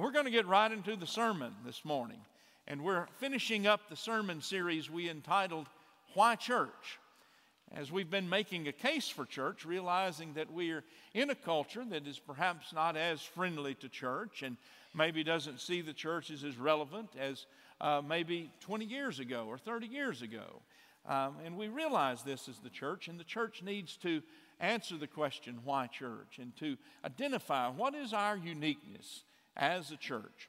We're going to get right into the sermon this morning. And we're finishing up the sermon series we entitled Why Church? As we've been making a case for church, realizing that we are in a culture that is perhaps not as friendly to church and maybe doesn't see the church as as relevant as uh, maybe 20 years ago or 30 years ago. Um, and we realize this as the church, and the church needs to answer the question, why church? And to identify what is our uniqueness as a church.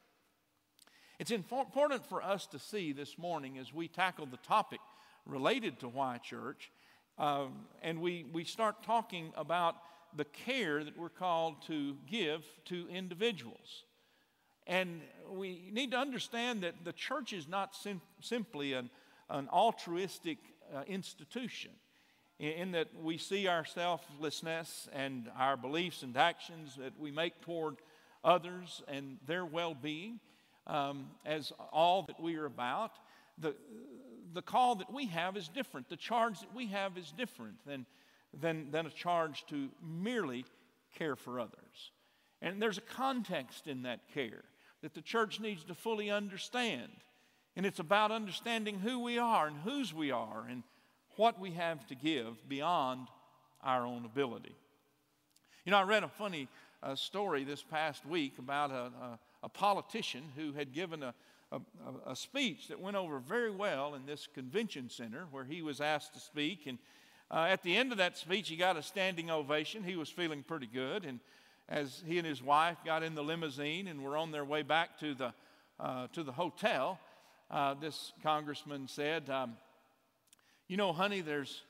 It's important for us to see this morning as we tackle the topic related to why church, um, and we, we start talking about the care that we're called to give to individuals. And we need to understand that the church is not sim- simply an, an altruistic uh, institution in, in that we see our selflessness and our beliefs and actions that we make toward others and their well being um, as all that we are about. The, the call that we have is different. The charge that we have is different than, than, than a charge to merely care for others. And there's a context in that care that the church needs to fully understand. And it's about understanding who we are and whose we are and what we have to give beyond our own ability. You know, I read a funny a story this past week about a, a, a politician who had given a, a, speech that went over very well in this convention center where he was asked to speak. And uh, at the end of that speech, he got a standing ovation. He was feeling pretty good. And as he and his wife got in the limousine and were on their way back to the, uh, to the hotel, uh, this congressman said, um, You know, honey, there's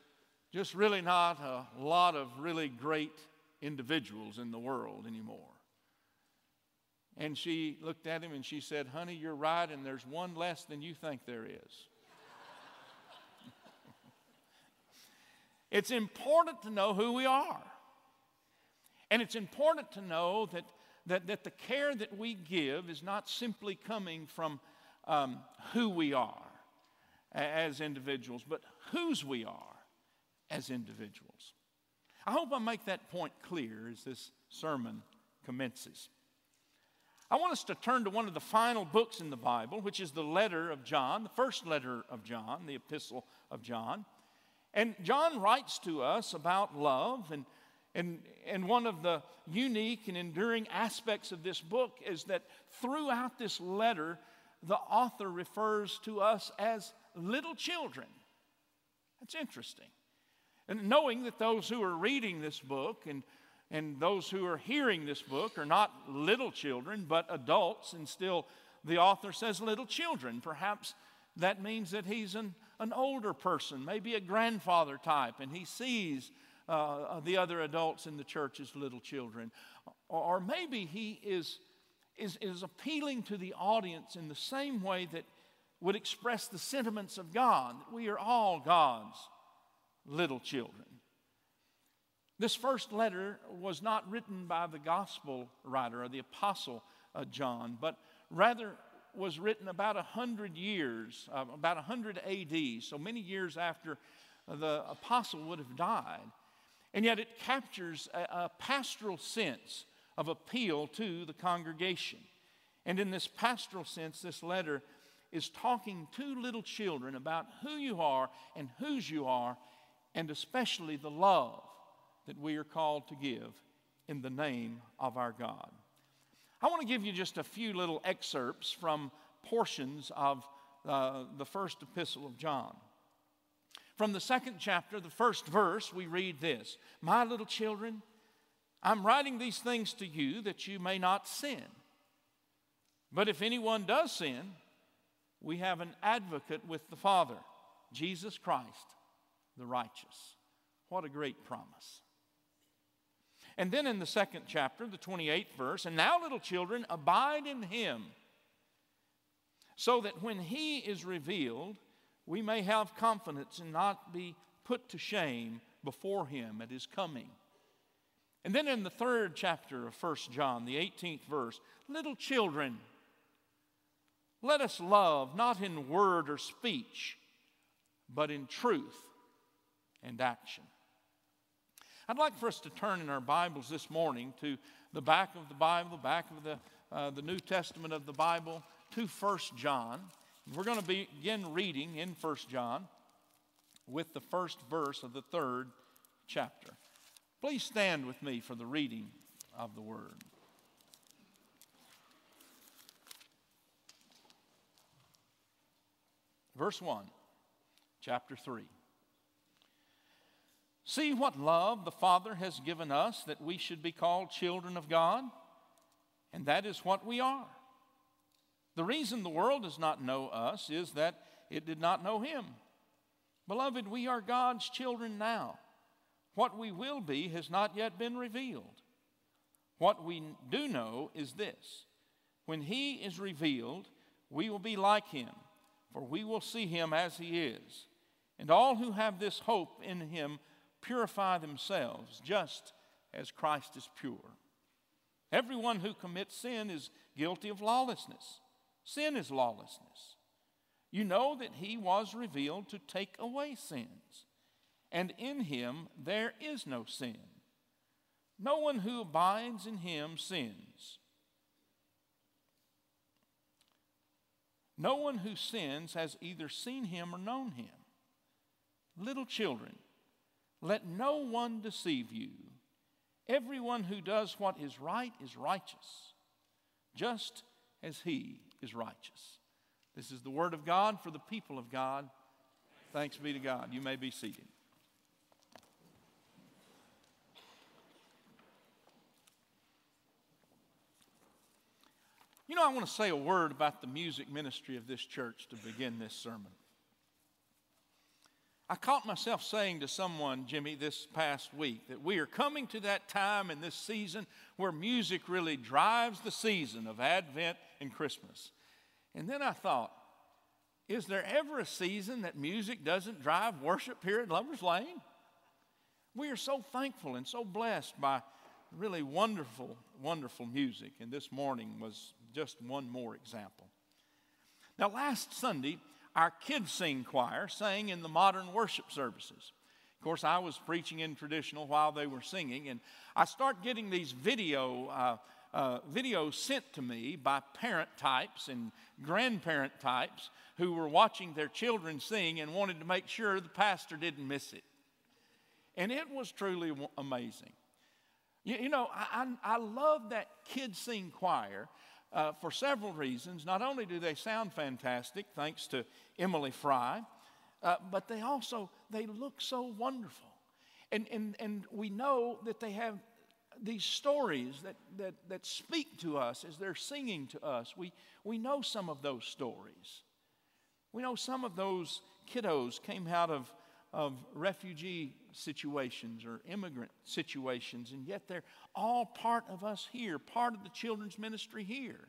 just really not a lot of really great individuals in the world anymore. And she looked at him and she said, Honey, you're right, and there's one less than you think there is. it's important to know who we are. And it's important to know that, that, that the care that we give is not simply coming from um, who we are as individuals, but whose we are as individuals. I hope I make that point clear as this sermon commences. I want us to turn to one of the final books in the Bible, which is the letter of John, the first letter of John, the epistle of John. And John writes to us about love, and, and, and one of the unique and enduring aspects of this book is that throughout this letter, the author refers to us as little children. That's interesting. And knowing that those who are reading this book and, and those who are hearing this book are not little children, but adults, and still the author says little children. Perhaps that means that he's an, an older person, maybe a grandfather type, and he sees uh, the other adults in the church as little children. Or, or maybe he is, is, is appealing to the audience in the same way that would express the sentiments of God, that we are all God's little children. This first letter was not written by the gospel writer or the apostle uh, John, but rather was written about 100 years, uh, about 100 AD, so many years after the apostle would have died. And yet it captures a, a pastoral sense of appeal to the congregation. And in this pastoral sense, this letter is talking to little children about who you are and whose you are and especially the love that we are called to give in the name of our God. I want to give you just a few little excerpts from portions of uh, the first epistle of John. From the second chapter, the first verse, we read this My little children, I'm writing these things to you that you may not sin. But if anyone does sin, we have an advocate with the Father, Jesus Christ the righteous. What a great promise. And then in the second chapter, the 28th verse, and now, little children, abide in him, so that when he is revealed, we may have confidence and not be put to shame before him at his coming. And then in the third chapter of 1 John, the 18th verse, little children, let us love not in word or speech, but in truth and action. I'd like for us to turn in our Bibles this morning to the back of the Bible, the back of the, uh, the New Testament of the Bible to 1 John. We're going to begin reading in 1 John with the first verse of the third chapter. Please stand with me for the reading of the word. Verse 1, chapter 3. See what love the Father has given us that we should be called children of God, and that is what we are. The reason the world does not know us is that it did not know Him. Beloved, we are God's children now. What we will be has not yet been revealed. What we do know is this when He is revealed, we will be like Him, for we will see Him as He is. And all who have this hope in Him purify themselves just as Christ is pure. Everyone who commits sin is guilty of lawlessness. Sin is lawlessness. You know that he was revealed to take away sins, and in him there is no sin. No one who abides in him sins. No one who sins has either seen him or known him. Little children, let no one deceive you. Everyone who does what is right is righteous, just as he is righteous. This is the word of God for the people of God. Thanks be to God. You may be seated. You know, I want to say a word about the music ministry of this church to begin this sermon. I caught myself saying to someone, Jimmy, this past week, that we are coming to that time in this season where music really drives the season of Advent and Christmas. And then I thought, is there ever a season that music doesn't drive worship here at Lover's Lane? We are so thankful and so blessed by really wonderful, wonderful music. And this morning was just one more example. Now, last Sunday, our kids sing choir sang in the modern worship services. Of course, I was preaching in traditional while they were singing, and I start getting these video uh, uh, videos sent to me by parent types and grandparent types who were watching their children sing and wanted to make sure the pastor didn't miss it. And it was truly amazing. You, you know, I, I, I love that kids sing choir uh, for several reasons. Not only do they sound fantastic, thanks to Emily Fry, uh, but they also they look so wonderful. And, and, and we know that they have these stories that, that, that speak to us as they're singing to us. We, we know some of those stories. We know some of those kiddos came out of, of refugee situations or immigrant situations, and yet they're all part of us here, part of the children's ministry here.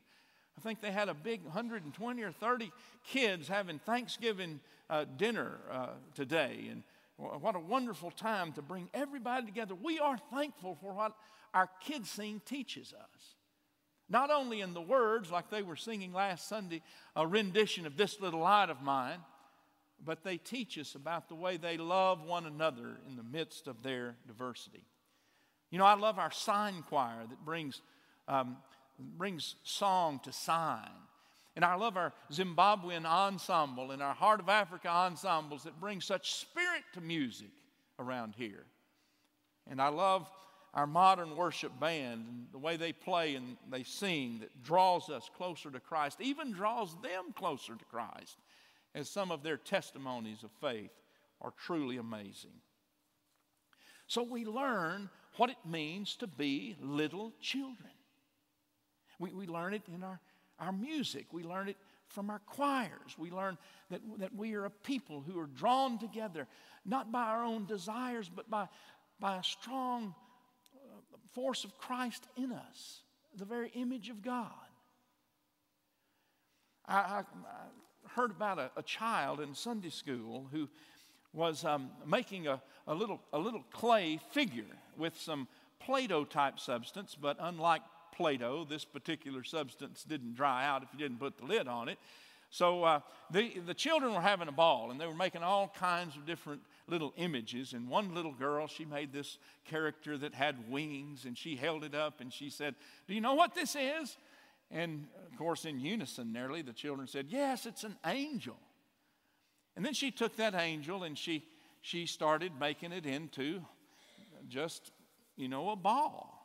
I think they had a big 120 or 30 kids having Thanksgiving uh, dinner uh, today. And what a wonderful time to bring everybody together. We are thankful for what our kids sing teaches us. Not only in the words, like they were singing last Sunday, a rendition of This Little Light of Mine, but they teach us about the way they love one another in the midst of their diversity. You know, I love our sign choir that brings, um, brings song to sign. And I love our Zimbabwean ensemble and our Heart of Africa ensembles that bring such spirit to music around here. And I love our modern worship band and the way they play and they sing that draws us closer to Christ, even draws them closer to Christ as some of their testimonies of faith are truly amazing. So we learn what it means to be little children. We, we learn it in our, our music, we learn it from our choirs. We learn that, that we are a people who are drawn together, not by our own desires, but by, by a strong uh, force of Christ in us, the very image of God. I, I, heard about a, a child in Sunday school who was um, making a, a, little, a little clay figure with some Play Doh type substance, but unlike Play Doh, this particular substance didn't dry out if you didn't put the lid on it. So uh, the, the children were having a ball and they were making all kinds of different little images. And one little girl, she made this character that had wings and she held it up and she said, Do you know what this is? And of course, in unison, nearly, the children said, Yes, it's an angel. And then she took that angel and she, she started making it into just, you know, a ball.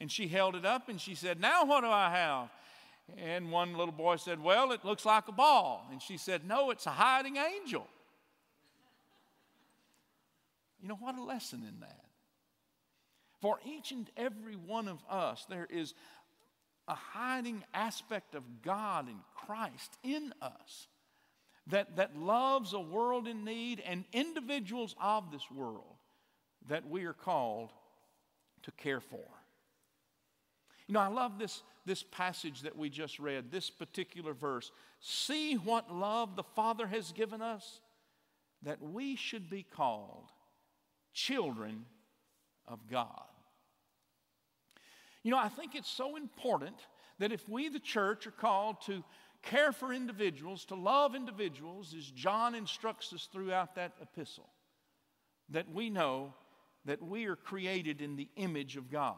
And she held it up and she said, Now what do I have? And one little boy said, Well, it looks like a ball. And she said, No, it's a hiding angel. You know, what a lesson in that. For each and every one of us, there is a hiding aspect of God and Christ in us that, that loves a world in need and individuals of this world that we are called to care for. You know, I love this, this passage that we just read, this particular verse. See what love the Father has given us, that we should be called children of God. You know, I think it's so important that if we, the church, are called to care for individuals, to love individuals, as John instructs us throughout that epistle, that we know that we are created in the image of God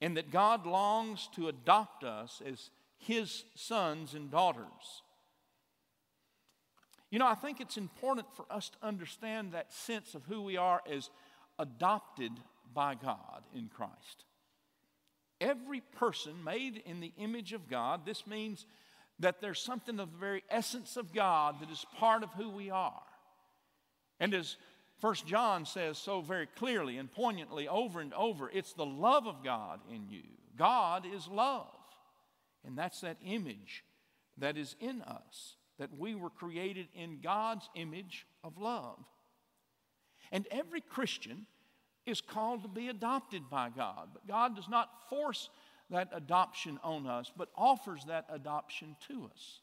and that God longs to adopt us as His sons and daughters. You know, I think it's important for us to understand that sense of who we are as adopted by God in Christ. Every person made in the image of God, this means that there's something of the very essence of God that is part of who we are. And as First John says so very clearly and poignantly over and over, it's the love of God in you. God is love. And that's that image that is in us, that we were created in God's image of love. And every Christian is called to be adopted by God. But God does not force that adoption on us, but offers that adoption to us.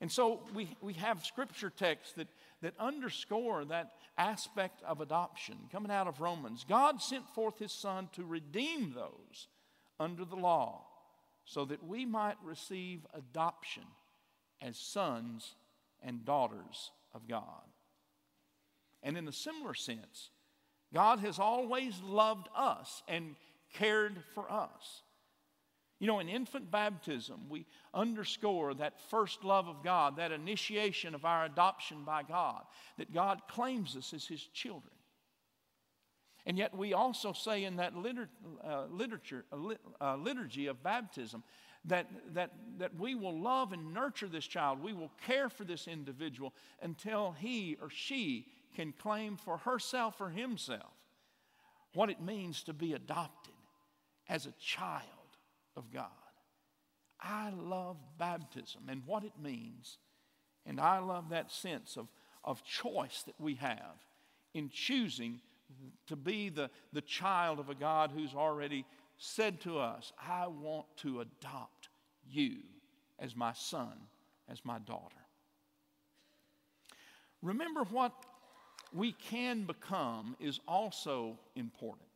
And so we, we have scripture texts that, that underscore that aspect of adoption coming out of Romans. God sent forth his Son to redeem those under the law so that we might receive adoption as sons and daughters of God. And in a similar sense, God has always loved us and cared for us. You know, in infant baptism, we underscore that first love of God, that initiation of our adoption by God, that God claims us as His children. And yet, we also say in that liter- uh, literature, uh, uh, liturgy of baptism that, that, that we will love and nurture this child. We will care for this individual until he or she can claim for herself or himself what it means to be adopted as a child of God. I love baptism and what it means. And I love that sense of, of choice that we have in choosing to be the, the child of a God who's already said to us, I want to adopt you as my son, as my daughter. Remember what we can become is also important.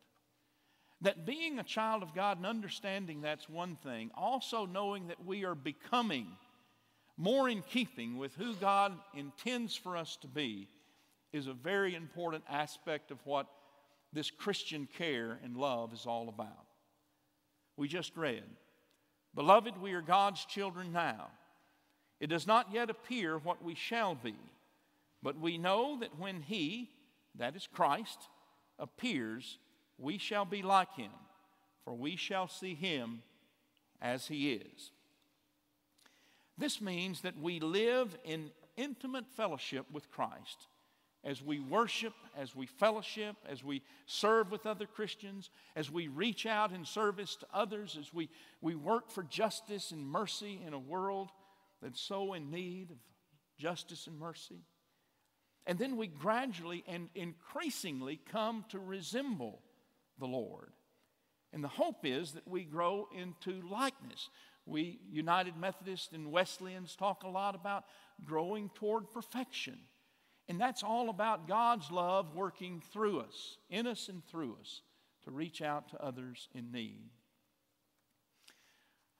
That being a child of God and understanding that's one thing, also knowing that we are becoming more in keeping with who God intends for us to be is a very important aspect of what this Christian care and love is all about. We just read, Beloved, we are God's children now. It does not yet appear what we shall be. But we know that when He, that is Christ, appears, we shall be like Him, for we shall see Him as He is. This means that we live in intimate fellowship with Christ as we worship, as we fellowship, as we serve with other Christians, as we reach out in service to others, as we, we work for justice and mercy in a world that's so in need of justice and mercy. And then we gradually and increasingly come to resemble the Lord. And the hope is that we grow into likeness. We, United Methodists and Wesleyans, talk a lot about growing toward perfection. And that's all about God's love working through us, in us and through us, to reach out to others in need.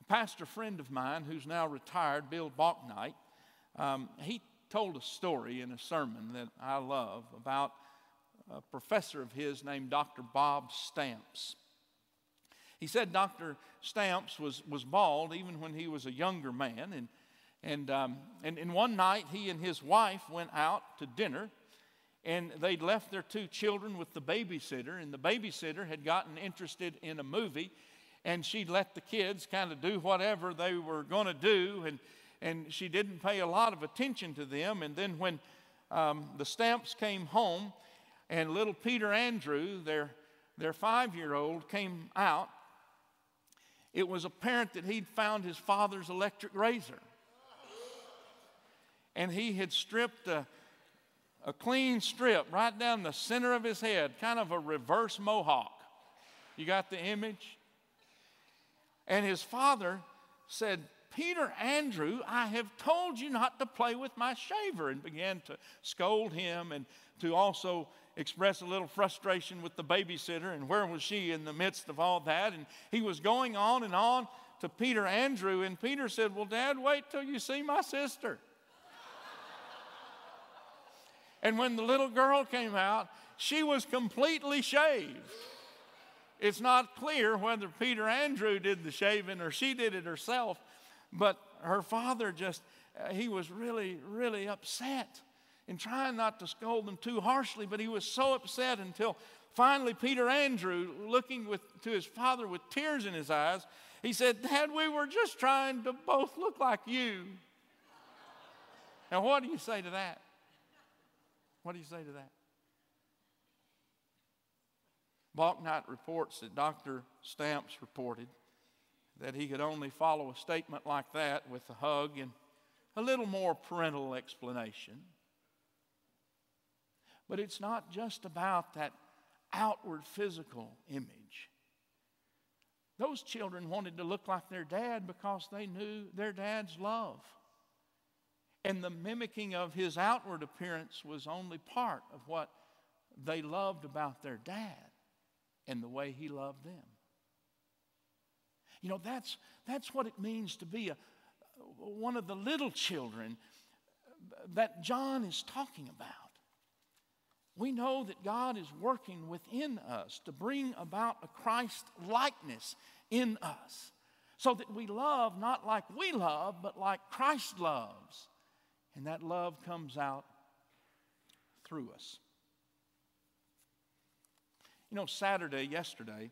A pastor friend of mine who's now retired, Bill Bouknight, um, he told a story in a sermon that I love about a professor of his named Dr. Bob Stamps. He said Dr. Stamps was, was bald even when he was a younger man. And, and, um, and, and one night, he and his wife went out to dinner, and they'd left their two children with the babysitter, and the babysitter had gotten interested in a movie, and she'd let the kids kind of do whatever they were going to do, and, and she didn't pay a lot of attention to them. And then when um, the Stamps came home, and little Peter Andrew, their, their five year old, came out, it was apparent that he'd found his father's electric razor and he had stripped a, a clean strip right down the center of his head, kind of a reverse mohawk. You got the image? And his father said, Peter Andrew, I have told you not to play with my shaver, and began to scold him and to also express a little frustration with the babysitter. And where was she in the midst of all that? And he was going on and on to Peter Andrew, and Peter said, Well, Dad, wait till you see my sister. And when the little girl came out, she was completely shaved. It's not clear whether Peter Andrew did the shaving or she did it herself, but her father just, uh, he was really, really upset and trying not to scold them too harshly, but he was so upset until finally Peter Andrew, looking with, to his father with tears in his eyes, he said, Dad, we were just trying to both look like you. Now, what do you say to that? What do you say to that? Bouknight reports that Dr. Stamps reported that he could only follow a statement like that with a hug and a little more parental explanation. But it's not just about that outward physical image. Those children wanted to look like their dad because they knew their dad's love. And the mimicking of his outward appearance was only part of what they loved about their dad and the way he loved them. You know, that's, that's what it means to be a, one of the little children that John is talking about. We know that God is working within us to bring about a Christ likeness in us so that we love not like we love, but like Christ loves. And that love comes out through us. You know, Saturday, yesterday,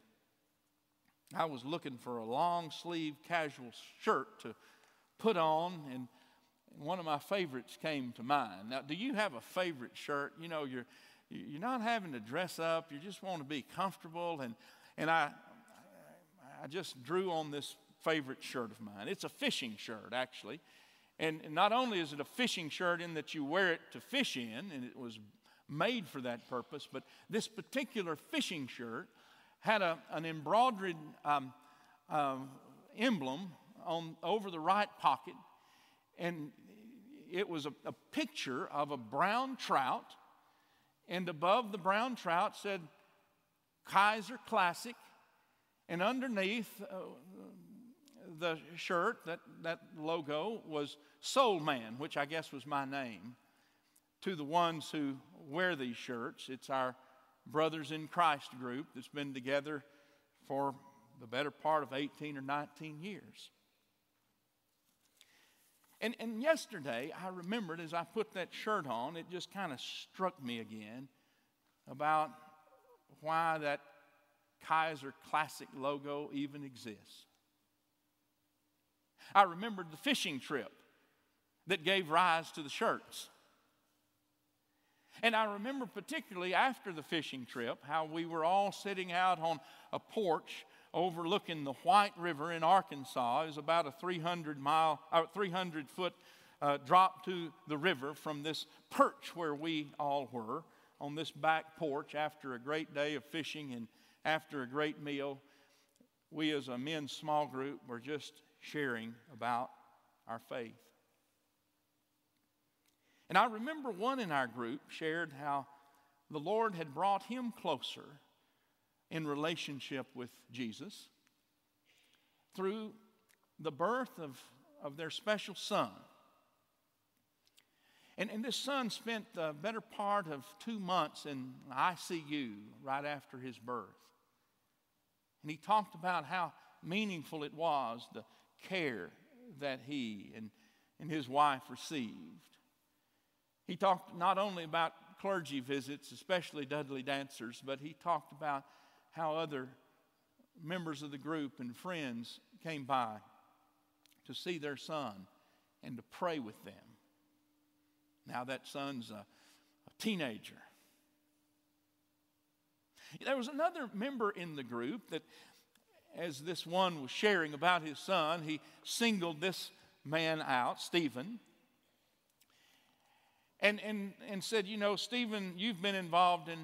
I was looking for a long sleeve casual shirt to put on, and one of my favorites came to mind. Now, do you have a favorite shirt? You know, you're, you're not having to dress up, you just want to be comfortable. And, and I, I just drew on this favorite shirt of mine. It's a fishing shirt, actually. And not only is it a fishing shirt in that you wear it to fish in, and it was made for that purpose, but this particular fishing shirt had a, an embroidered um, uh, emblem on, over the right pocket, and it was a, a picture of a brown trout, and above the brown trout said Kaiser Classic, and underneath uh, the shirt, that, that logo was Soul Man, which I guess was my name. To the ones who wear these shirts, it's our Brothers in Christ group that's been together for the better part of 18 or 19 years. And, and yesterday, I remembered as I put that shirt on, it just kind of struck me again about why that Kaiser Classic logo even exists. I remembered the fishing trip that gave rise to the shirts. And I remember particularly after the fishing trip how we were all sitting out on a porch overlooking the White River in Arkansas. It was about a 300 mile, uh, 300 foot uh, drop to the river from this perch where we all were on this back porch after a great day of fishing and after a great meal. We, as a men's small group, were just sharing about our faith. And I remember one in our group shared how the Lord had brought him closer in relationship with Jesus through the birth of, of their special son. And, and this son spent the better part of two months in ICU right after his birth. And he talked about how meaningful it was, the care that he and, and his wife received. He talked not only about clergy visits, especially Dudley dancers, but he talked about how other members of the group and friends came by to see their son and to pray with them. Now that son's a, a teenager. There was another member in the group that, as this one was sharing about his son, he singled this man out, Stephen, and, and, and said, You know, Stephen, you've been involved in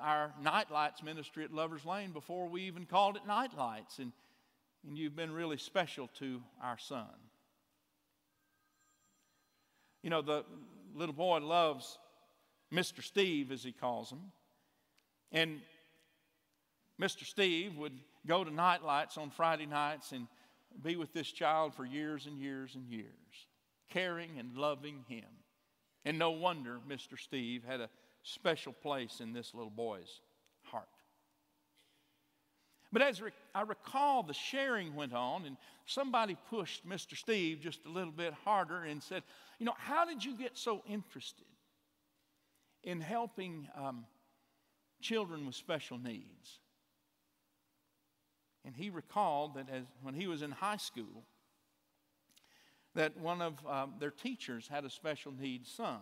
our nightlights ministry at Lover's Lane before we even called it nightlights, and, and you've been really special to our son. You know, the little boy loves Mr. Steve, as he calls him. And Mr. Steve would go to nightlights on Friday nights and be with this child for years and years and years, caring and loving him. And no wonder Mr. Steve had a special place in this little boy's heart. But as I recall, the sharing went on, and somebody pushed Mr. Steve just a little bit harder and said, You know, how did you get so interested in helping um, children with special needs? And he recalled that as, when he was in high school, that one of um, their teachers had a special needs son.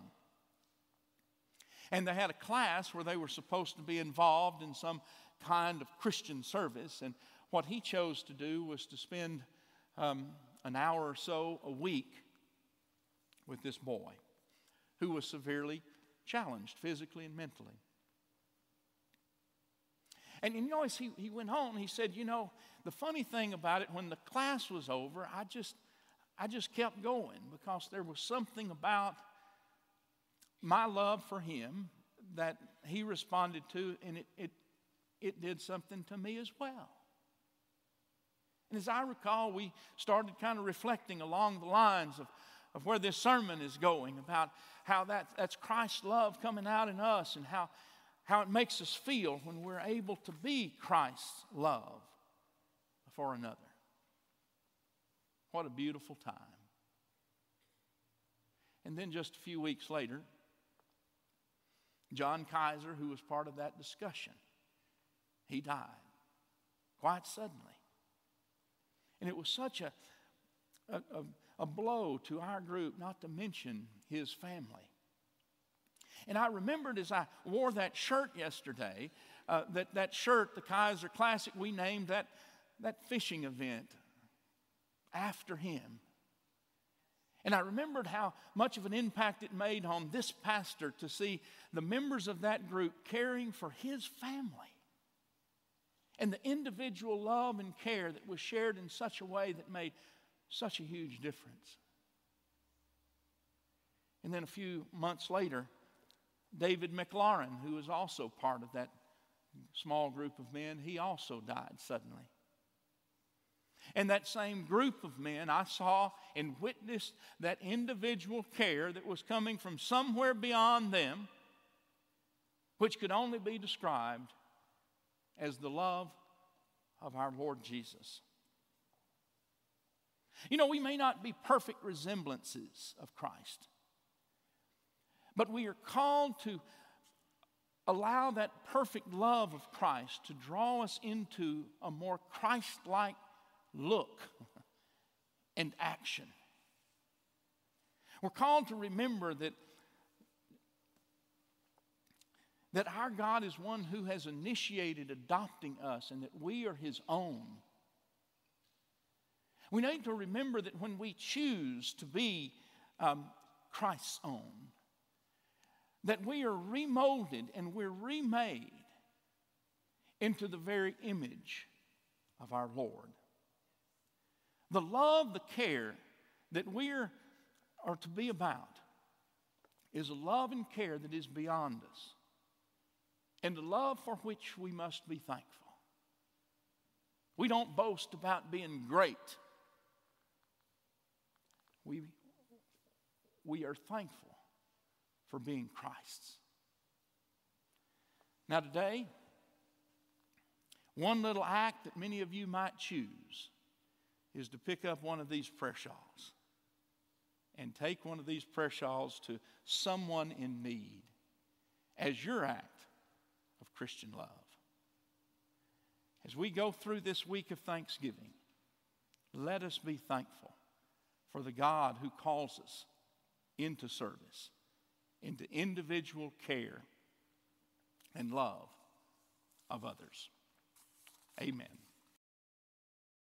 And they had a class where they were supposed to be involved in some kind of Christian service. And what he chose to do was to spend um, an hour or so a week with this boy who was severely challenged physically and mentally. And you know, as he, he went on, he said, You know, the funny thing about it, when the class was over, I just, I just kept going because there was something about my love for him that he responded to, and it, it, it did something to me as well. And as I recall, we started kind of reflecting along the lines of, of where this sermon is going about how that, that's Christ's love coming out in us and how, how it makes us feel when we're able to be Christ's love for another. What a beautiful time. And then just a few weeks later, John Kaiser, who was part of that discussion, he died quite suddenly. And it was such a, a, a, blow to our group, not to mention his family. And I remembered as I wore that shirt yesterday, uh, that, that shirt, the Kaiser Classic, we named that, that fishing event after him. And I remembered how much of an impact it made on this pastor to see the members of that group caring for his family. And the individual love and care that was shared in such a way that made such a huge difference. And then a few months later, David McLaurin, who was also part of that small group of men, he also died suddenly. And that same group of men, I saw and witnessed that individual care that was coming from somewhere beyond them, which could only be described as the love of our Lord Jesus. You know, we may not be perfect resemblances of Christ, but we are called to allow that perfect love of Christ to draw us into a more Christ like look and action. We're called to remember that, that our God is one who has initiated adopting us and that we are His own. We need to remember that when we choose to be um, Christ's own, that we are remolded and we're remade into the very image of our Lord. The love, the care that we are, are to be about is a love and care that is beyond us, and a love for which we must be thankful. We don't boast about being great. We, we are thankful for being Christ's. Now, today, One little act that many of you might choose is to pick up one of these prayer shawls and take one of these prayer shawls to someone in need as your act of Christian love. As we go through this week of Thanksgiving, let us be thankful for the God who calls us into service, into individual care and love of others. Amen.